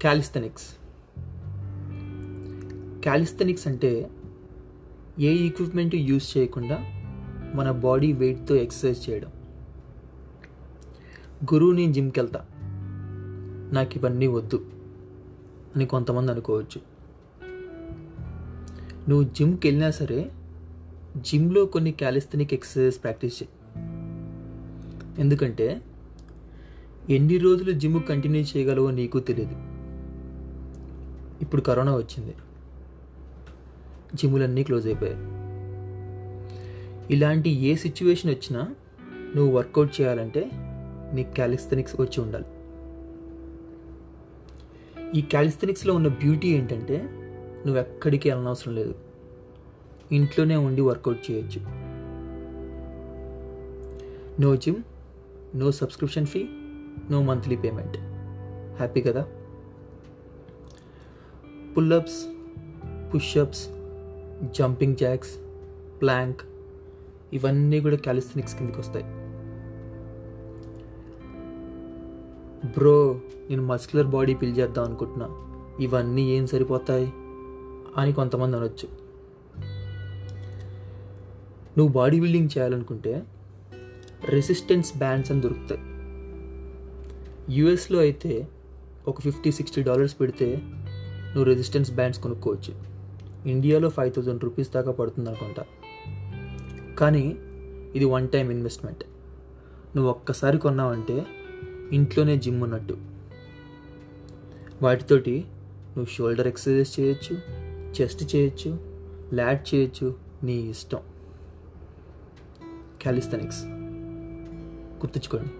Callisthenics callisthenics అంటే ఏ equipment use చేయకుండా మన బాడీ వెయిట్తో ఎక్సర్సైజ్ చేయడం. గురువు నేను జిమ్కి వెళ్తా. నాకు ఇవన్నీ వద్దు అని కొంతమంది అనుకోవచ్చు. నువ్వు జిమ్కి వెళ్ళినా సరే జిమ్లో కొన్ని క్యాలిస్థెనిక్ ఎక్సర్సైజ్ ప్రాక్టీస్ చేయి. ఎందుకంటే ఎన్ని రోజులు జిమ్ కంటిన్యూ చేయగలవో నీకు తెలియదు ఇప్పుడు కరోనా వచ్చింది. జిమ్ములన్నీ క్లోజ్ అయిపోయాయి. ఇలాంటి ఏ సిచ్యువేషన్ వచ్చినా నువ్వు వర్కౌట్ చేయాలంటే నీకు క్యాలిస్థెనిక్స్ వచ్చి ఉండాలి. ఈ క్యాలిస్థెనిక్స్లో ఉన్న బ్యూటీ ఏంటంటే నువ్వు ఎక్కడికి వెళ్ళనవసరం లేదు. ఇంట్లోనే ఉండి వర్కౌట్ చేయొచ్చు. No gym no subscription fee no monthly payment. Happy కదా? Pullups pushups jumping jacks plank ఇవన్నీ కూడా క్యాలిస్థెనిక్స్ కిందకి వస్తాయి. బ్రో నేను మస్కులర్ బాడీ బిల్డ్ చేద్దాం అనుకుంటున్నా. ఇవన్నీ ఏం సరిపోతాయి అని కొంతమంది అనొచ్చు. నువ్వు బాడీ బిల్డింగ్ చేయాలనుకుంటే రెసిస్టెన్స్ బ్యాండ్స్ అని దొరుకుతాయి. యుఎస్లో అయితే ఒక ఫిఫ్టీ సిక్స్టీ డాలర్స్ పెడితే నువ్వు రెసిస్టెన్స్ బ్యాండ్స్ కొనుక్కోవచ్చు. ఇండియాలో ఫైవ్ థౌజండ్ రూపీస్ దాకా పడుతుంది అనుకుంటా కానీ ఇది వన్ టైం ఇన్వెస్ట్మెంట్ నువ్వు ఒక్కసారి కొన్నావంటే ఇంట్లోనే జిమ్ ఉన్నట్టు. వాటితోటి నువ్వు షోల్డర్ ఎక్సర్సైజ్ చేయొచ్చు చెస్ట్ చేయొచ్చు ల్యాడ్ చేయొచ్చు నీ ఇష్టం. క్యాలిస్థెనిక్స్ గుర్తుంచుకోండి.